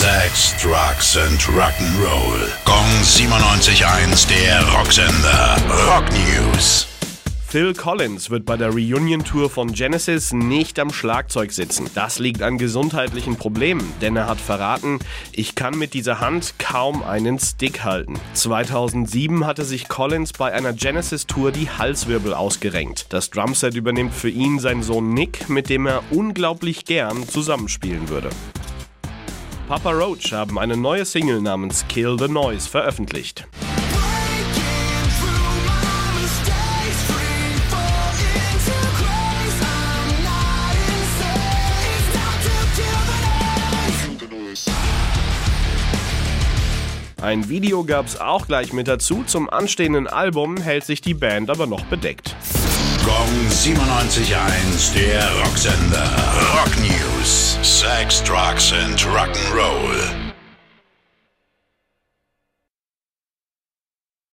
Sex, Drugs and Rock'n'Roll. Gong 97.1, der Rocksender. Rock News. Phil Collins wird bei der Reunion-Tour von Genesis nicht am Schlagzeug sitzen. Das liegt an gesundheitlichen Problemen, denn er hat verraten, ich kann mit dieser Hand kaum einen Stick halten. 2007 hatte sich Collins bei einer Genesis-Tour die Halswirbel ausgerenkt. Das Drumset übernimmt für ihn sein Sohn Nick, mit dem er unglaublich gern zusammenspielen würde. Papa Roach haben eine neue Single namens Kill the Noise veröffentlicht. Ein Video gab's auch gleich mit dazu. Zum anstehenden Album hält sich die Band aber noch bedeckt. Gong 97.1, der Rocksender. Rock News. Sex, Drugs and Rock'n'Roll.